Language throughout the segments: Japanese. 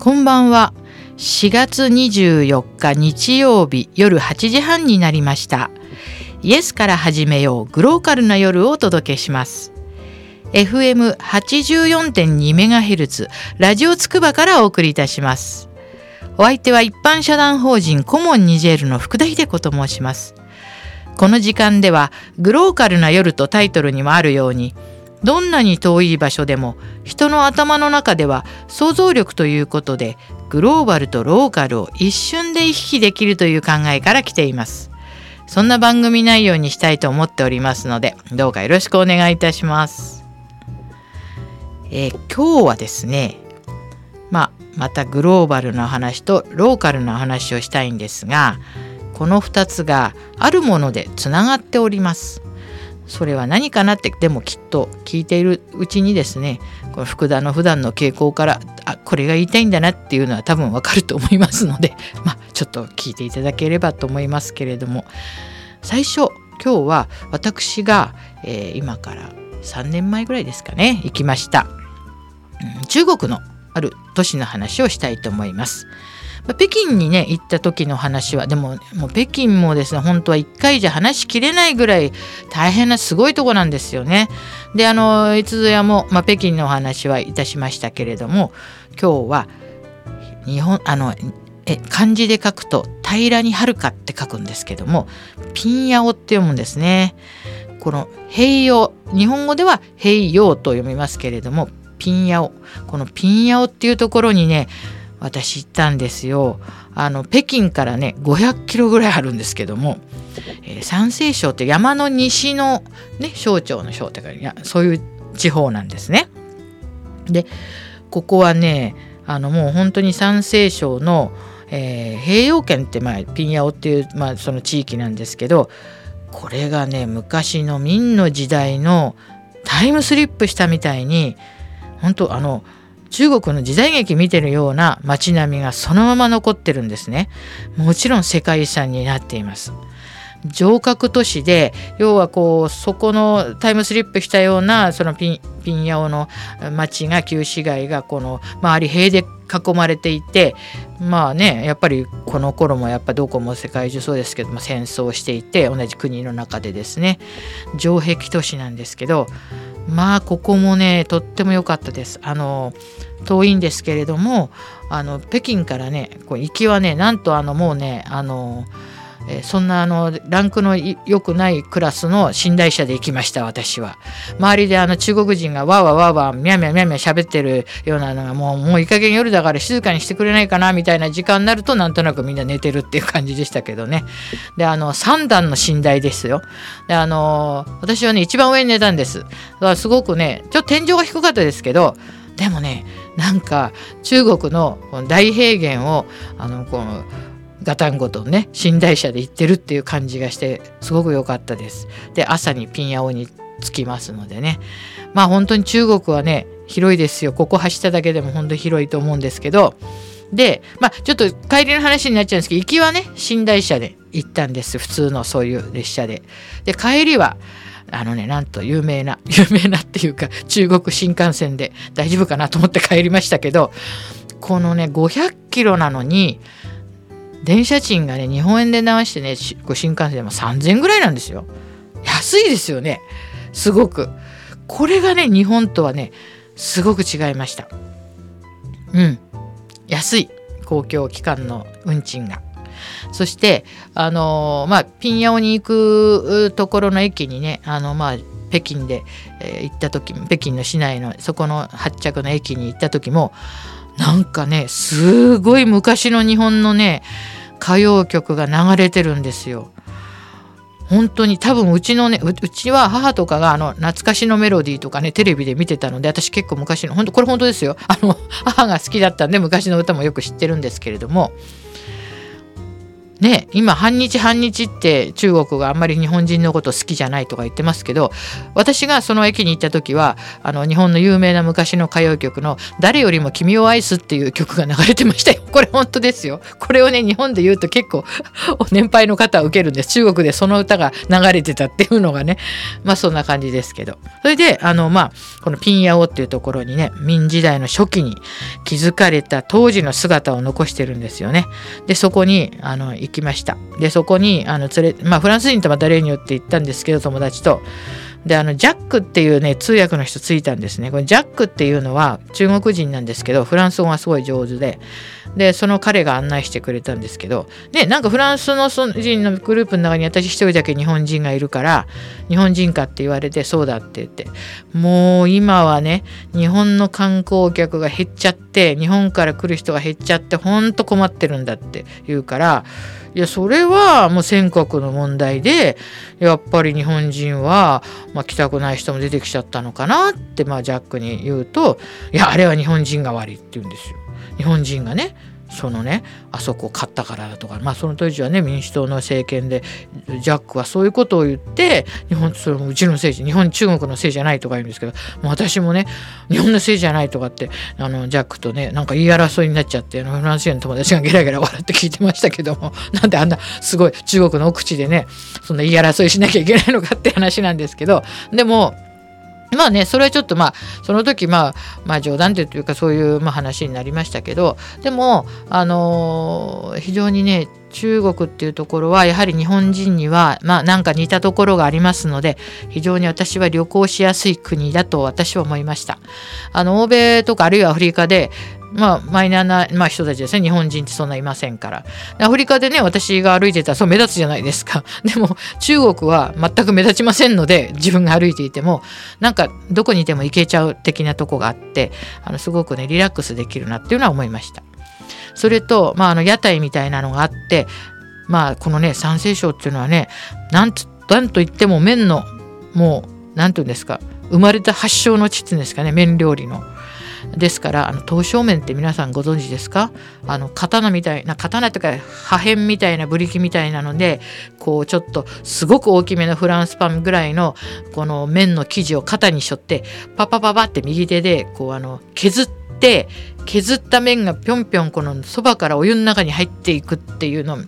こんばんは。4月24日日曜日夜8時半になりました。イエスから始めようグローカルな夜をお届けします。FM84.2MHz ラジオつくばからお送りいたします。お相手は一般社団法人コモンニジェールの福田秀子と申します。この時間ではグローカルな夜とタイトルにもあるようにどんなに遠い場所でも人の頭の中では想像力ということでグローバルとローカルを一瞬で行き来できるという考えから来ています。そんな番組内容にしたいと思っておりますのでどうかよろしくお願いいたします。えー今日はですねまあまたグローバルな話とローカルな話をしたいんですがこの2つがあるものでつながっております。それは何かなってでもきっと聞いているうちにですねこの福田の普段の傾向からあこれが言いたいんだなっていうのは多分わかると思いますので まあちょっと聞いていただければと思いますけれども最初今日は私が、えー今から3年前ぐらいですかね行きました、うん中国のある都市の話をしたいと思います。北京にね行った時の話はでももう北京もですね本当は1回じゃ話しきれないぐらい大変なすごいとこなんですよね。であのいつぞやも、まあ、北京のお話はいたしましたけれども今日は日本あのえ漢字で書くと平らにはるかって書くんですけどもピンヤオって読むんですね。この平洋日本語では平洋と読みますけれどもピンヤオこのピンヤオっていうところにね私行ったんですよあの北京からね500キロぐらいあるんですけども、えー山西省って山の西のね省庁の省ってかいやそういう地方なんですね。でここはねあのもう本当に山西省の、えー平洋圏って、まあ、ピンヤオっていう、まあ、その地域なんですけどこれがね昔の明の時代のタイムスリップしたみたいに本当あの中国の時代劇見てるような街並みがそのまま残ってるんですね。もちろん世界遺産になっています。城郭都市で要はこうそこのタイムスリップしたようなそのピンピンヤオの町が旧市街がこの周り塀で囲まれていてまあねやっぱりこの頃もやっぱどこも世界中そうですけども戦争していて同じ国の中でですね。城壁都市なんですけどまあここもねとっても良かったです。あの遠いんですけれどもあの北京からねこう行きはねなんとあのもうねあの、えそんなあのランクの良くないクラスの寝台車で行きました私は。周りであの中国人がわーわーわーわーみゃみゃみゃみゃ喋ってるようなのがもうもういい加減夜だから静かにしてくれないかなみたいな時間になるとなんとなくみんな寝てるっていう感じでしたけどね。であの3段の寝台ですよ。であの私はね一番上に寝たんです。だからすごくねちょっと天井が低かったですけどでもねなんか中国の大平原をあのこのガタンゴトンね寝台車で行ってるっていう感じがしてすごく良かったです。で朝にピンヤオに着きますのでねまあ本当に中国はね広いですよここ走っただけでも本当に広いと思うんですけどでまあちょっと帰りの話になっちゃうんですけど行きはね寝台車で行ったんです普通のそういう列車で。で帰りはあのねなんと有名な 有名なっていうか中国新幹線で大丈夫かなと思って帰りましたけどこのね500キロなのに電車賃がね日本円で直してね新幹線でも3000円ぐらいなんですよ。安いですよね。すごく。これがね日本とはねすごく違いました。うん。安い。公共機関の運賃が。そしてあのまあピンヤオに行くところの駅にねあのまあ北京で、えー行った時北京の市内のそこの発着の駅に行った時もなんかねすごい昔の日本のね歌謡曲が流れてるんですよ。本当に多分うちのねうちは母とかがあの懐かしのメロディーとかねテレビで見てたので私結構昔の本当これ本当ですよあの母が好きだったんで昔の歌もよく知ってるんですけれどもね今反日反日って中国があんまり日本人のこと好きじゃないとか言ってますけど私がその駅に行った時はあの日本の有名な昔の歌謡曲の「誰よりも君を愛す」っていう曲が流れてましたよ。これ本当ですよ。これをね日本で言うと結構年配の方は受けるんです。中国でその歌が流れてたっていうのがね。まあそんな感じですけど。それであのまあこのピンヤオっていうところにね明時代の初期に築かれた当時の姿を残してるんですよね。でそこにあの行きました。でそこにあの連れまあフランス人とまた例によって行ったんですけど友達と。であのジャックっていうね通訳の人ついたんですね。これジャックっていうのは中国人なんですけどフランス語がすごい上手で。でその彼が案内してくれたんですけど。でなんかフランスの人のグループの中に私一人だけ日本人がいるから日本人かって言われてそうだって言って。もう今はね日本の観光客が減っちゃって日本から来る人が減っちゃってほんと困ってるんだって言うからいやそれはもう尖閣の問題でやっぱり日本人は、まあ、来たくない人も出てきちゃったのかなって、まあ、ジャックに言うといやあれは日本人が悪いって言うんですよ。日本人がねそのねあそこを買ったからだとかまあその当時はね民主党の政権でジャックはそういうことを言って日本それもうちのせい日本中国のせいじゃないとか言うんですけどもう私もね日本のせいじゃないとかってあのジャックとねなんか言い争いになっちゃってあのフランス人の友達がゲラゲラ笑って聞いてましたけどもなんであんなすごい中国の奥地でねそんな言い争いしなきゃいけないのかって話なんですけどでもまあねそれはちょっとまあその時まあまあ冗談というかそういうまあ話になりましたけどでもあのー、非常にね中国っていうところはやはり日本人にはまあなんか似たところがありますので非常に私は旅行しやすい国だと私は思いました。あの欧米とかあるいはアフリカでまあ、マイナーな、まあ、人たちですね。日本人ってそんないませんから。アフリカでね、私が歩いてたら、そう目立つじゃないですか。でも、中国は全く目立ちませんので、自分が歩いていても、なんか、どこにいても行けちゃう的なとこがあって、あの、すごくね、リラックスできるなっていうのは思いました。それと、まあ、あの、屋台みたいなのがあって、まあ、このね、山西省っていうのはね、なんと、なんといっても麺の、もう、なんていうんですか、生まれた発祥の地っていうんですかね、麺料理の。ですからあの刀削麺って皆さんご存知ですか？あの刀みたいな刀というか破片みたいなブリキみたいなのでこうちょっとすごく大きめのフランスパンぐらいのこの麺の生地を肩にしょってパパパパって右手でこうあの削って削った麺がぴょんぴょんこのそばからお湯の中に入っていくっていうの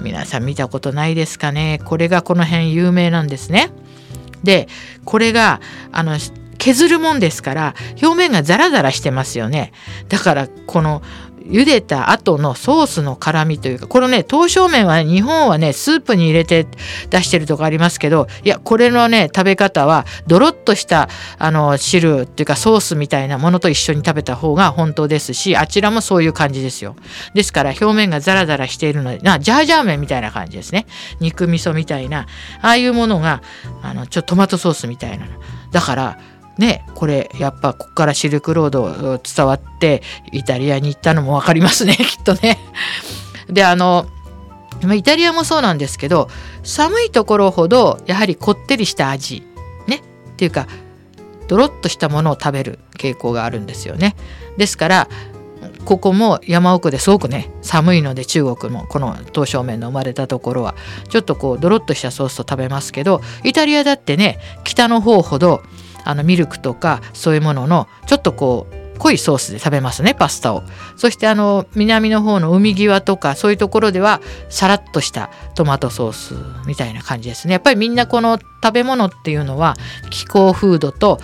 皆さん見たことないですかね？これがこの辺有名なんですね。でこれがあの削るもんですから表面がザラザラしてますよね。だからこの茹でた後のソースの辛みというかこのね刀削麺は、日本はねスープに入れて出してるとこありますけどいやこれのね食べ方はドロッとしたあの汁っていうかソースみたいなものと一緒に食べた方が本当ですしあちらもそういう感じですよ。ですから表面がザラザラしているのでなジャージャー麺みたいな感じですね。肉味噌みたいなああいうものがあのちょっとトマトソースみたいなだからねこれやっぱここからシルクロード伝わってイタリアに行ったのも分かりますね きっとね。であのイタリアもそうなんですけど寒いところほどやはりこってりした味ねっていうかドロッとしたものを食べる傾向があるんですよね。ですからここも山奥ですごくね寒いので中国もこの刀削麺の生まれたところはちょっとこうドロッとしたソースと食べますけどイタリアだってね北の方ほどあのミルクとかそういうもののちょっとこう濃いソースで食べますねパスタを。そしてあの南の方の海際とかそういうところではさらっとしたトマトソースみたいな感じですね。やっぱりみんなこの食べ物っていうのは気候風土と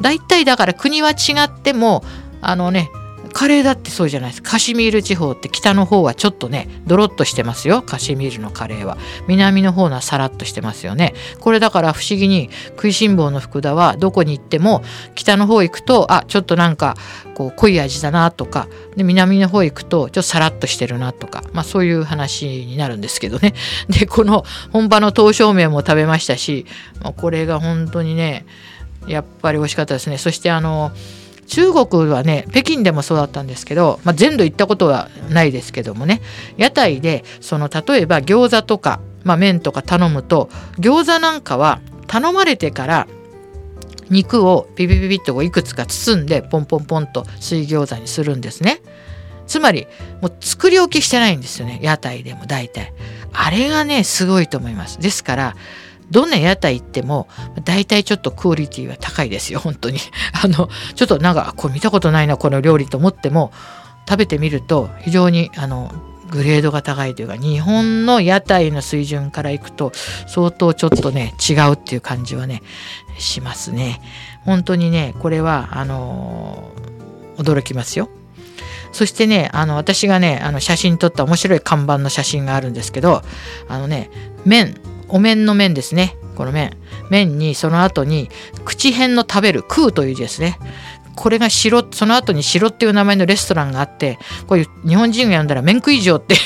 大体だから国は違ってもあのねカレーだってそうじゃないです。カシミール地方って北の方はちょっとねドロッとしてますよ。カシミールのカレーは。南の方のはさらっとしてますよね。これだから不思議に食いしん坊の福田はどこに行っても北の方行くとあちょっとなんかこう濃い味だなとか。で南の方行くとちょっとさらっとしてるなとか。まあそういう話になるんですけどね。でこの本場の刀削麺も食べましたしこれが本当にねやっぱり美味しかったですね。そしてあの中国はね北京でもそうだったんですけど、まあ、全土行ったことはないですけどもね屋台でその例えば餃子とか、まあ、麺とか頼むと餃子なんかは頼まれてから肉をピピピピッといくつか包んでポンポンポンと水餃子にするんですね。つまりもう作り置きしてないんですよね屋台でも大体。あれがねすごいと思いますですからどんな屋台行っても大体ちょっとクオリティは高いですよ本当に。あのちょっとなんかこれ見たことないなこの料理と思っても食べてみると非常にあのグレードが高いというか日本の屋台の水準からいくと相当ちょっとね違うっていう感じはねしますね。本当にねこれはあの、驚きますよ。そしてねあの私がねあの写真撮った面白い看板の写真があるんですけどあのね麺。お面の面ですね。この面。面にその後に口辺の食べる食うという字ですね。これが城その後に城っていう名前のレストランがあってこういう日本人が呼んだら麺食い城っていう。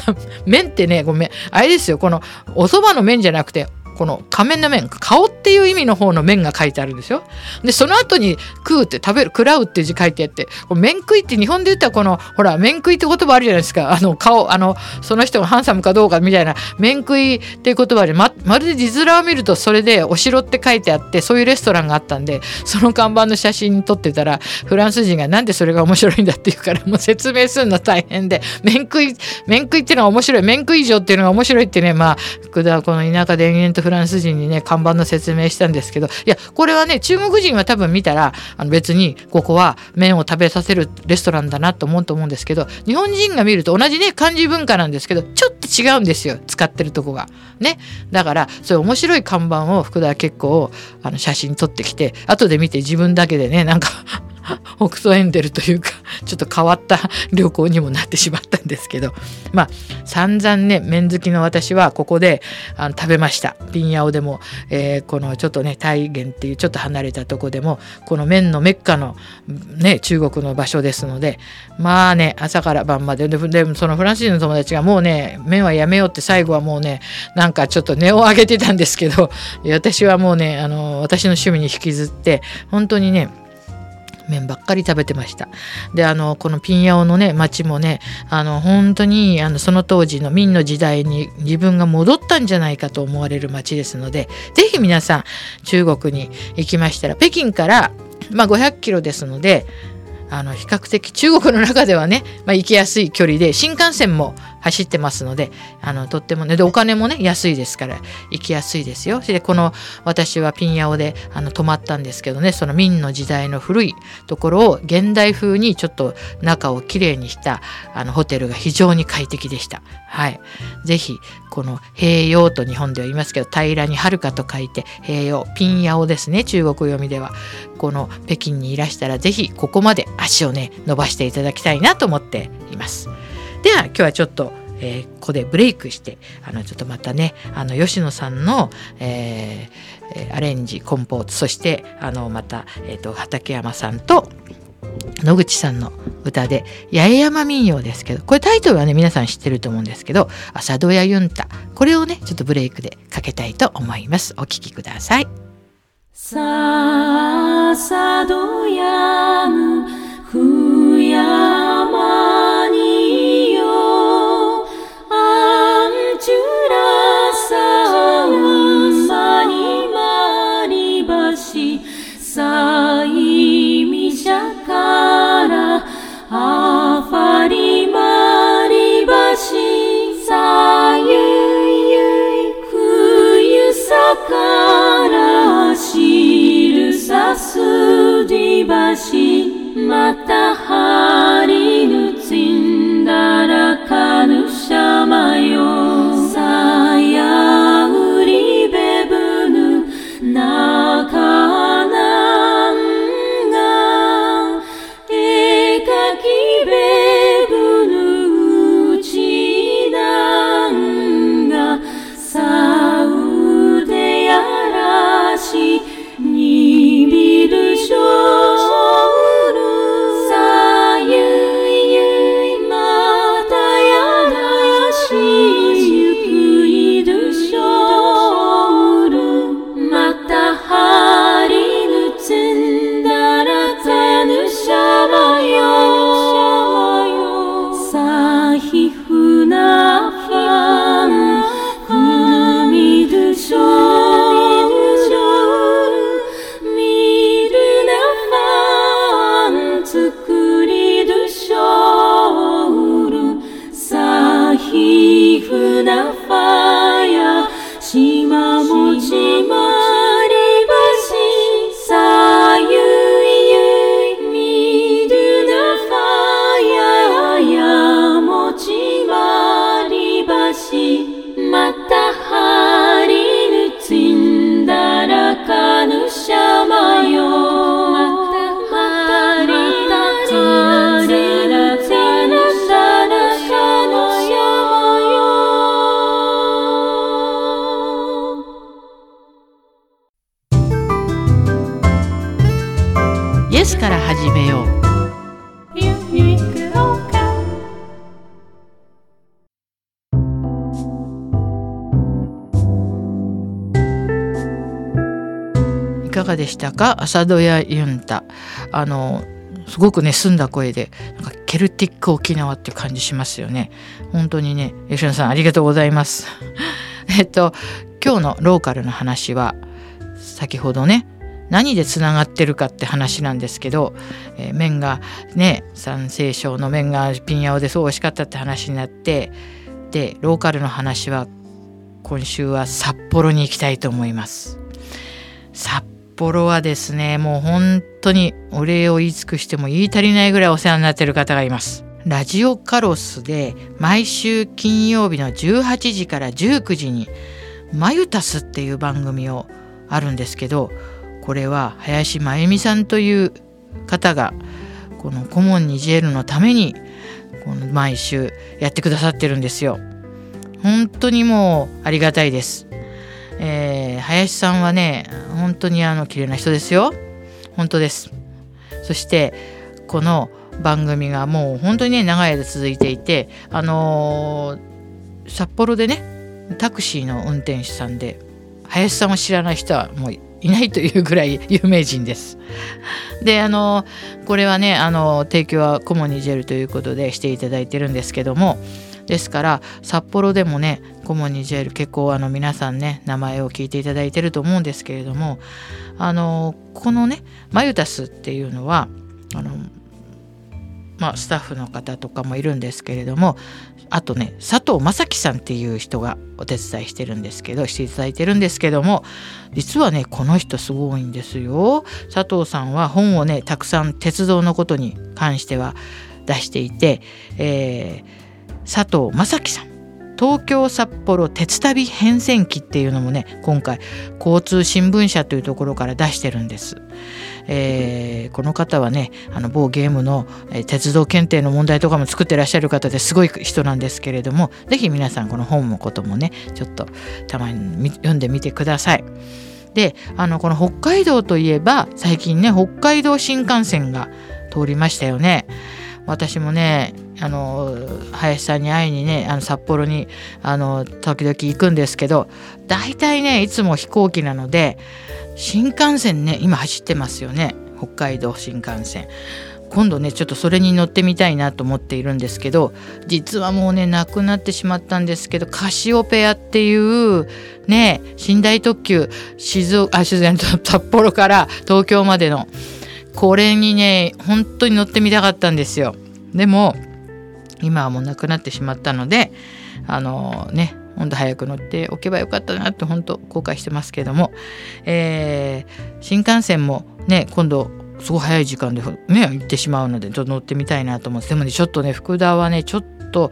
麺ってねごめん。あれですよ。このお蕎麦の麺じゃなくてこの仮面の面顔っていう意味の方の面が書いてあるんですよ。でその後に食うって食べる食らうって字書いてあって面食いって日本で言ったらこのほら面食いって言葉あるじゃないですかあの顔あのその人がハンサムかどうかみたいな面食いっていう言葉でままるで字面を見るとそれでお城って書いてあってそういうレストランがあったんでその看板の写真撮ってたらフランス人がなんでそれが面白いんだって言うからもう説明するの大変で面食い面食いっていうのが面白い面食い以上っていうのが面白いってねまあ福田はこの田舎で延々とフランス人にね看板の説明したんですけどいやこれはね中国人は多分見たらあの別にここは麺を食べさせるレストランだなと思うと思うんですけど日本人が見ると同じね漢字文化なんですけどちょっと違うんですよ使ってるとこが。ねだからそういう面白い看板を福田は結構あの写真撮ってきて後で見て自分だけでねなんか北斗エンデルというか ちょっと変わった旅行にもなってしまったんですけど まあ散々ね麺好きの私はここであの食べました。ピンヤオでも、えー、このちょっとね大元っていうちょっと離れたとこでもこの麺のメッカのね中国の場所ですのでまあね朝から晩まで。ででそのフランス人の友達がもうね麺はやめようって最後はもうねなんかちょっと値を上げてたんですけど私はもうねあの私の趣味に引きずって本当にね麺ばっかり食べてました。であのこのピンヤオのね町もねあの本当にあのその当時の明の時代に自分が戻ったんじゃないかと思われる町ですので是非皆さん中国に行きましたら北京から、まあ、500キロですのであの比較的中国の中ではね、まあ、行きやすい距離で新幹線も走ってますのであのとってもねでお金もね安いですから行きやすいですよ。でこの私はピンヤオであの泊まったんですけどねその明の時代の古いところを現代風にちょっと中をきれいにしたあのホテルが非常に快適でした。はい。ぜひこの平洋と日本では言いますけど平らに遥かと書いて平洋ピンヤオですね中国読みではこの北京にいらしたらぜひここまで足をね伸ばしていただきたいなと思っています。では今日はちょっと、えー、ここでブレイクしてあのちょっとまたねあの吉野さんの、えー、アレンジコンポートそしてあのまた、えーと、畠山さんと野口さんの歌で八重山民謡ですけどこれタイトルはね皆さん知ってると思うんですけど「朝ドヤユンタ」これをねちょっとブレイクでかけたいと思いますお聴きください。さあさどやぬふやいかがでしたか？朝ドヤユンタ。あのすごくね澄んだ声でなんかケルティック沖縄っていう感じしますよね。本当にね吉野さんありがとうございます。えっと今日のローカルの話は先ほどね何でつながってるかって話なんですけど、えー、麺がね山西省の麺がピンヤオですごい美味しかったって話になってでローカルの話は今週は札幌に行きたいと思います。札幌はですねもう本当にお礼を言い尽くしても言い足りないぐらいお世話になってる方がいますラジオカロスで毎週金曜日の18時から19時にマユタスっていう番組をあるんですけどこれは林真由美さんという方がこのコモンニジェルのためにこの毎週やってくださってるんですよ。本当にもうありがたいです。林さんはね本当にあの綺麗な人ですよ本当ですそしてこの番組がもう本当にね長い間続いていてあのー、札幌でねタクシーの運転手さんで林さんを知らない人はもういないというぐらい 有名人です。であのこれはねあの提供はコモニジェルということでしていただいてるんですけどもですから札幌でもねコモニジェル結構あの皆さんね名前を聞いていただいてると思うんですけれどもあのこのねマユタスっていうのはあのまあ、スタッフの方とかもいるんですけれどもあとね佐藤正樹さんっていう人がお手伝いしてるんですけどしていただいてるんですけども実はねこの人すごいんですよ。佐藤さんは本をねたくさん鉄道のことに関しては出していて、えー佐藤正樹さん東京札幌鉄旅変遷記っていうのもね今回交通新聞社というところから出してるんです、えー、この方はねあの某ゲームの、え、鉄道検定の問題とかも作ってらっしゃる方ですごい人なんですけれども是非皆さんこの本のこともねちょっとたまに読んでみてください。であのこの北海道といえば最近ね北海道新幹線が通りましたよね。私もねあの林さんに会いにねあの札幌にあの時々行くんですけど大体ねいつも飛行機なので新幹線ね今走ってますよね北海道新幹線。今度ねちょっとそれに乗ってみたいなと思っているんですけど実はもうねなくなってしまったんですけどカシオペアっていうね寝台特急静岡あ静岡札幌から東京までのこれにね本当に乗ってみたかったんですよ。でも今はもうなくなってしまったのであのねほんと早く乗っておけばよかったなって本当後悔してますけども、えー、新幹線もね今度すごい早い時間でね行ってしまうのでちょっと乗ってみたいなと思って。でもねちょっとね福田はねちょっと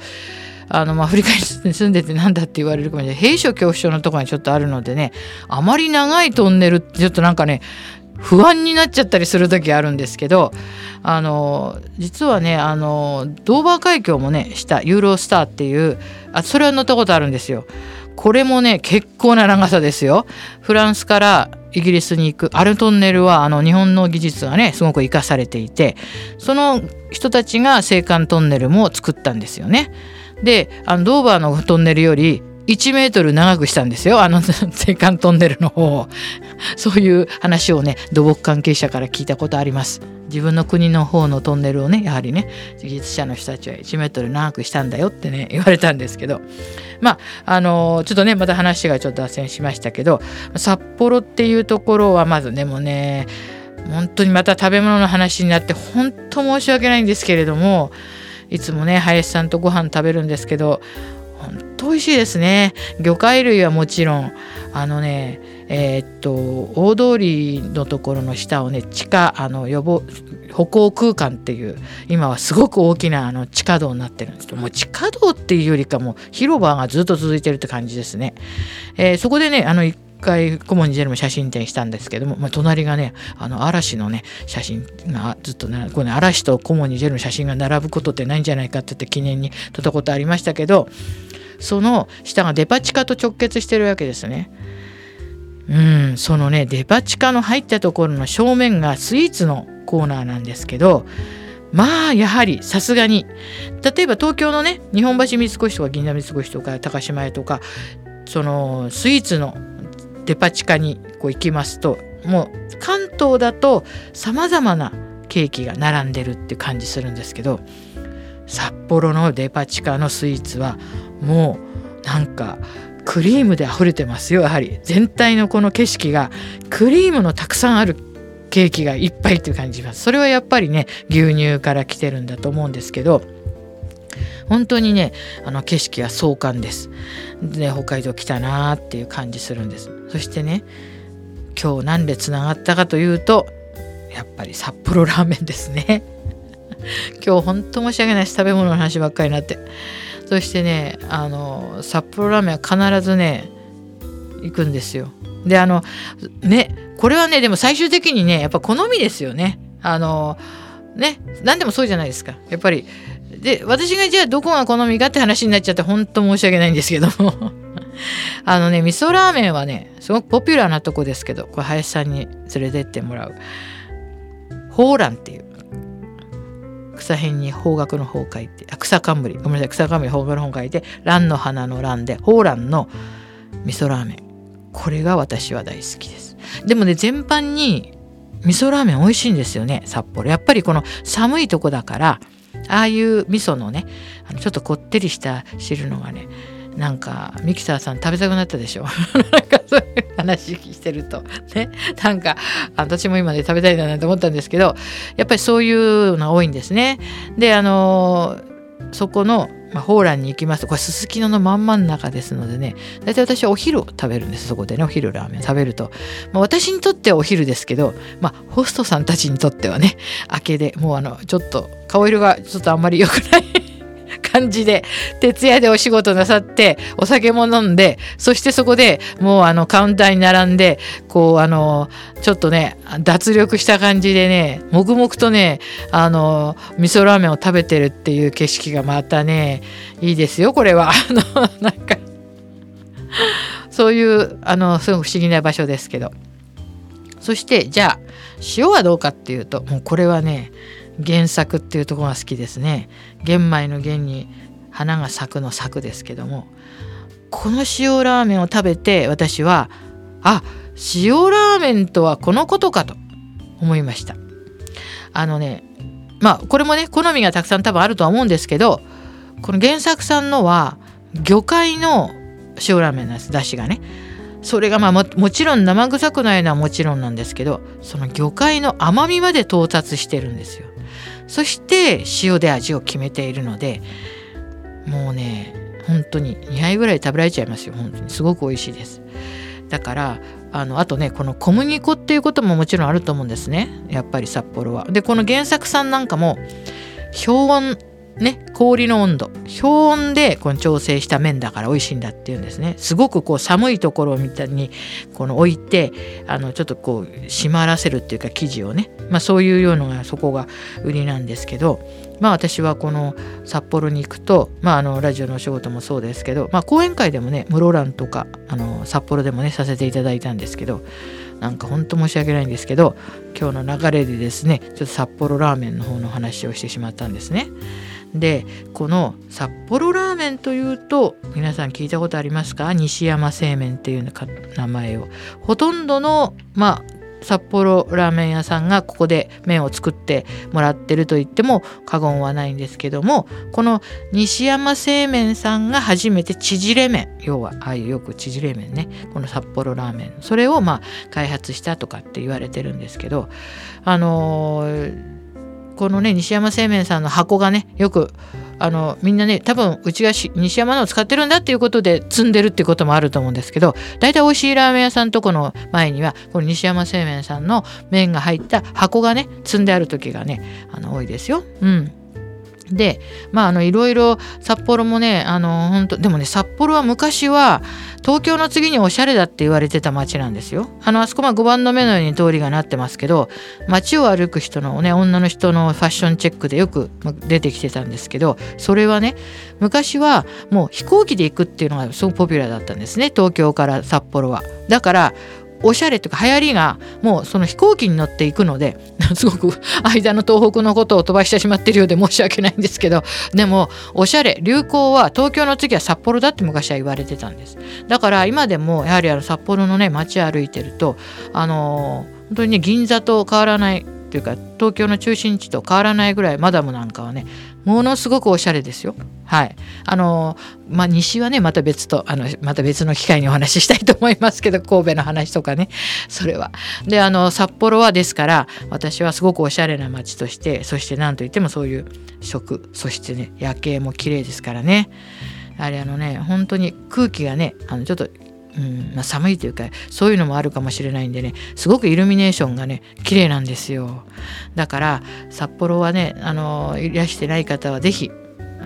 あの、まあ、アフリカに住んでてなんだって言われるかもしれない。兵所恐怖症のところにちょっとあるのでねあまり長いトンネルってちょっとなんかね不安になっちゃったりする時あるんですけどあの実はねあのドーバー海峡もねしたユーロスターっていうあそれは乗ったことあるんですよ。これもね結構な長さですよ。フランスからイギリスに行くあるトンネルはあの日本の技術がねすごく生かされていてその人たちが青函トンネルも作ったんですよね。であのドーバーのトンネルより1メートル長くしたんですよ。あの 青函トンネルの方を。そういう話をね土木関係者から聞いたことあります。自分の国の方のトンネルをねやはりね技術者の人たちは1メートル長くしたんだよってね 言われたんですけど。まああのちょっとねまた話がちょっと脱線しましたけど札幌っていうところはまずでもうね本当にまた食べ物の話になって本当申し訳ないんですけれどもいつもね林さんとご飯食べるんですけど本当美味しいですね。魚介類はもちろんあのねえー、っと大通りのところの下をね地下あの予防歩行空間っていう今はすごく大きなあの地下道になってるんです。けどもう地下道っていうよりかも広場がずっと続いてるって感じですね、えー、そこでねあの回コモンに出るも写真展したんですけども、まあ、隣がねあの嵐のね写真がずっとねこれね嵐とコモンに出る写真が並ぶことってないんじゃないかって言って記念に撮ったことありましたけどその下がデパ地下と直結してるわけですね。うんそのねデパ地下の入ったところの正面がスイーツのコーナーなんですけどまあやはりさすがに例えば東京のね日本橋三越とか銀座三越とか高島屋とかそのスイーツのデパ地下にこう行きますともう関東だとさまざまなケーキが並んでるって感じするんですけど札幌のデパ地下のスイーツはもうなんかクリームで溢れてますよ。やはり全体のこの景色がクリームのたくさんあるケーキがいっぱいっていう感じます。それはやっぱりね牛乳から来てるんだと思うんですけど本当にねあの景色は壮観です。で北海道来たなーっていう感じするんです。そしてね今日何でつながったかというとやっぱり札幌ラーメンですね。今日本当申し訳ないです食べ物の話ばっかりになって。そしてねあの札幌ラーメンは必ずね行くんですよ。であのねこれはねでも最終的にねやっぱ好みですよね。あのね何でもそうじゃないですか。やっぱりで私がじゃあどこが好みかって話になっちゃって本当申し訳ないんですけども。あのね味噌ラーメンはねすごくポピュラーなとこですけどこれ林さんに連れてってもらう。ホーランっていう。草辺に方角の方書いてあ草冠。ごめんなさい草冠方角の方書いて蘭の花の蘭でホーランの味噌ラーメン。これが私は大好きです。でもね全般に味噌ラーメン美味しいんですよね札幌。やっぱりこの寒いとこだからああいう味噌のねちょっとこってりした汁のがねなんかミキサーさん食べたくなったでしょ。なんかそういう話してると。ね。なんか私も今で食べたいなと思ったんですけどやっぱりそういうのが多いんですね。であのそこのまあ、ホーランに行きます。とこれすすきののまんまん中ですのでね。大体私はお昼を食べるんです。そこでねお昼ラーメン。食べると、まあ、私にとってはお昼ですけど、まあ、ホストさんたちにとってはね明けでもうあのちょっと顔色がちょっとあんまり良くない。感じで徹夜でお仕事なさってお酒も飲んでそしてそこでもうあのカウンターに並んでこうあのちょっとね脱力した感じでね黙々とねあの味噌ラーメンを食べてるっていう景色がまたねいいですよこれは。あのなんかそういうあのすごく不思議な場所ですけどそしてじゃあ塩はどうかっていうともうこれはね原作っていうところが好きですね。玄米の玄に花が咲くの咲くですけども。この塩ラーメンを食べて私はあ塩ラーメンとはこのことかと思いました。あのねまあこれもね好みがたくさん多分あるとは思うんですけどこの原作さんのは魚介の塩ラーメンなんですだしがね。それがまあももちろん生臭くないのはもちろんなんですけどその魚介の甘みまで到達してるんですよ。そして塩で味を決めているのでもうね本当に2杯ぐらい食べられちゃいますよ。本当に。すごく美味しいです。だからあのあとねこの小麦粉っていうことももちろんあると思うんですね。やっぱり札幌は。でこの原作さんなんかも氷温ね、氷の温度。氷温でこの調整した麺だから美味しいんだっていうんですね。すごくこう寒いところみたいにこの置いてあのちょっとこう締まらせるっていうか生地をね、まあ、そういうようなのがそこが売りなんですけど。まあ私はこの札幌に行くと、まあ、あのラジオのお仕事もそうですけど、まあ、講演会でもね室蘭とかあの札幌でもねさせていただいたんですけどなんか本当申し訳ないんですけど今日の流れでですねちょっと札幌ラーメンの方の話をしてしまったんですね。でこの札幌ラーメンというと皆さん聞いたことありますか？西山製麺っていう名前を。ほとんどのまあ札幌ラーメン屋さんがここで麺を作ってもらってると言っても過言はないんですけどもこの西山製麺さんが初めて縮れ麺要はああいうよく縮れ麺ね。この札幌ラーメン。それをまあ開発したとかって言われてるんですけどあのーこのね西山製麺さんの箱がねよくあのみんなね多分うちが西山のを使ってるんだっていうことで積んでるっていうこともあると思うんですけど大体おいしいラーメン屋さんとこの前にはこの西山製麺さんの麺が入った箱がね積んである時がねあの多いですよ。うんでまああのいろいろ札幌もねあの本当でもね札幌は昔は東京の次におしゃれだって言われてた街なんですよ。あのあそこは5番の目のように通りがなってますけど街を歩く人のね女の人のファッションチェックでよく出てきてたんですけどそれはね昔はもう飛行機で行くっていうのがすごくポピュラーだったんですね東京から札幌は。だからおしゃれというか流行りがもうその飛行機に乗っていくので すごく間の東北のことを飛ばしてしまってるようで申し訳ないんですけど でもおしゃれ流行は東京の次は札幌だって昔は言われてたんです。だから今でもやはりあの札幌のね街歩いてるとあの、本当にね銀座と変わらないっていうか東京の中心地と変わらないぐらいマダムなんかはねものすごくおしゃれですよ。はい。あのまあ西はねまた別とあのまた別の機会にお話ししたいと思いますけど神戸の話とかねそれは。であの札幌はですから私はすごくおしゃれな街としてそして何といってもそういう食そしてね夜景も綺麗ですからね。あれあのね本当に空気がねあのちょっとうん。まあ、寒いというかそういうのもあるかもしれないんでねすごくイルミネーションがね綺麗なんですよ。だから札幌はねあのいらしてない方は是非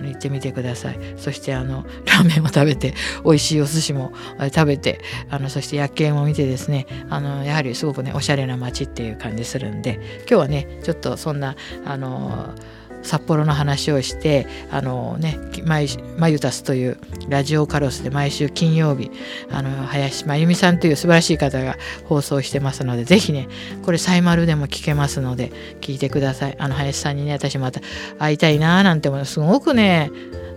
行ってみてください。そしてあのラーメンを食べて美味しいお寿司も食べてあのそして夜景も見てですねあのやはりすごくねおしゃれな街っていう感じするんで今日はねちょっとそんなあの札幌の話をしてあのねまゆたすというラジオカロスで毎週金曜日あの林真由美さんという素晴らしい方が放送してますので是非ねこれサイマルでも聞けますので聞いてください。あの林さんにね私また会いたいなーなんてもすごくね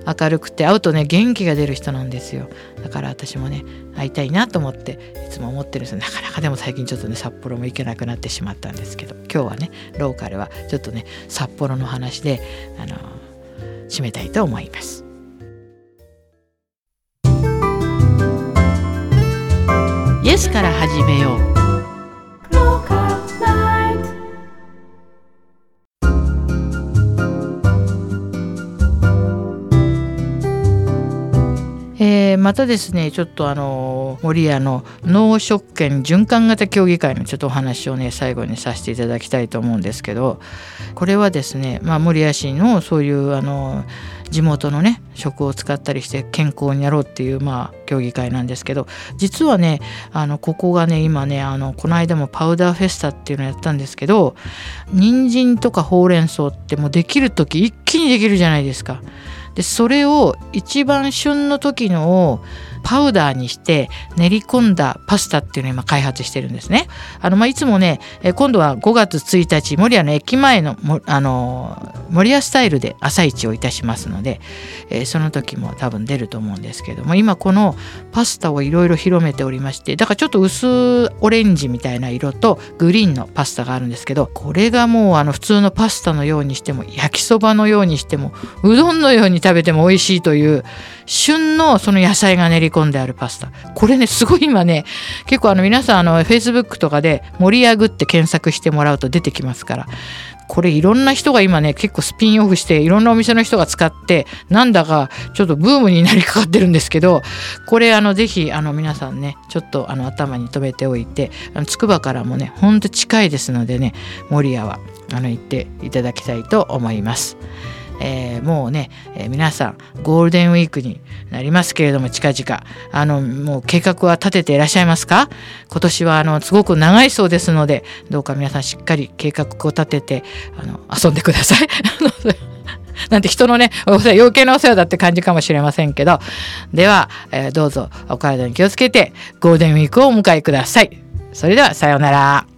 明るくて会うとね元気が出る人なんですよ。だから私もね会いたいなと思っていつも思ってるんですよ。なかなかでも最近ちょっとね札幌も行けなくなってしまったんですけど今日はねローカルはちょっとね札幌の話であの締めたいと思います。イエスから始めよう。えまたですねちょっとあの森屋の脳食券循環型協議会のちょっとお話をね最後にさせていただきたいと思うんですけどこれはですね、まあ、守谷市のそういうあの地元のね食を使ったりして健康になろうっていうまあ協議会なんですけど実はねあのここがね今ねあのこの間もパウダーフェスタっていうのをやったんですけど人参とかほうれん草ってもうできる時一気にできるじゃないですか。でそれを一番旬の時のをパウダーにして練り込んだパスタっていうのを今開発してるんですね。あのまあ、いつもね今度は5月1日守谷の駅前のあの守谷スタイルで朝市をいたしますので、え、その時も多分出ると思うんですけども今このパスタをいろいろ広めておりましてだからちょっと薄オレンジみたいな色とグリーンのパスタがあるんですけどこれがもうあの普通のパスタのようにしても焼きそばのようにしてもうどんのように食べても美味しいという旬のその野菜が練り込んであるパスタこれねすごい今ね結構あの皆さんあの Facebook とかで「盛り上ぐ」って検索してもらうと出てきますからこれいろんな人が今ね結構スピンオフしていろんなお店の人が使ってなんだかちょっとブームになりかかってるんですけどこれあのぜひあの皆さんねちょっとあの頭に留めておいてつくばからもねほんと近いですのでね守谷はあの行っていただきたいと思います。えー、もうね、えー、皆さんゴールデンウィークになりますけれども近々あのもう計画は立てていらっしゃいますか？今年はあのすごく長いそうですのでどうか皆さんしっかり計画を立ててあの遊んでください。なんて人のね、お世話余計なお世話だって感じかもしれませんけど、では、えー、どうぞお体に気をつけてゴールデンウィークをお迎えください。それではさようなら。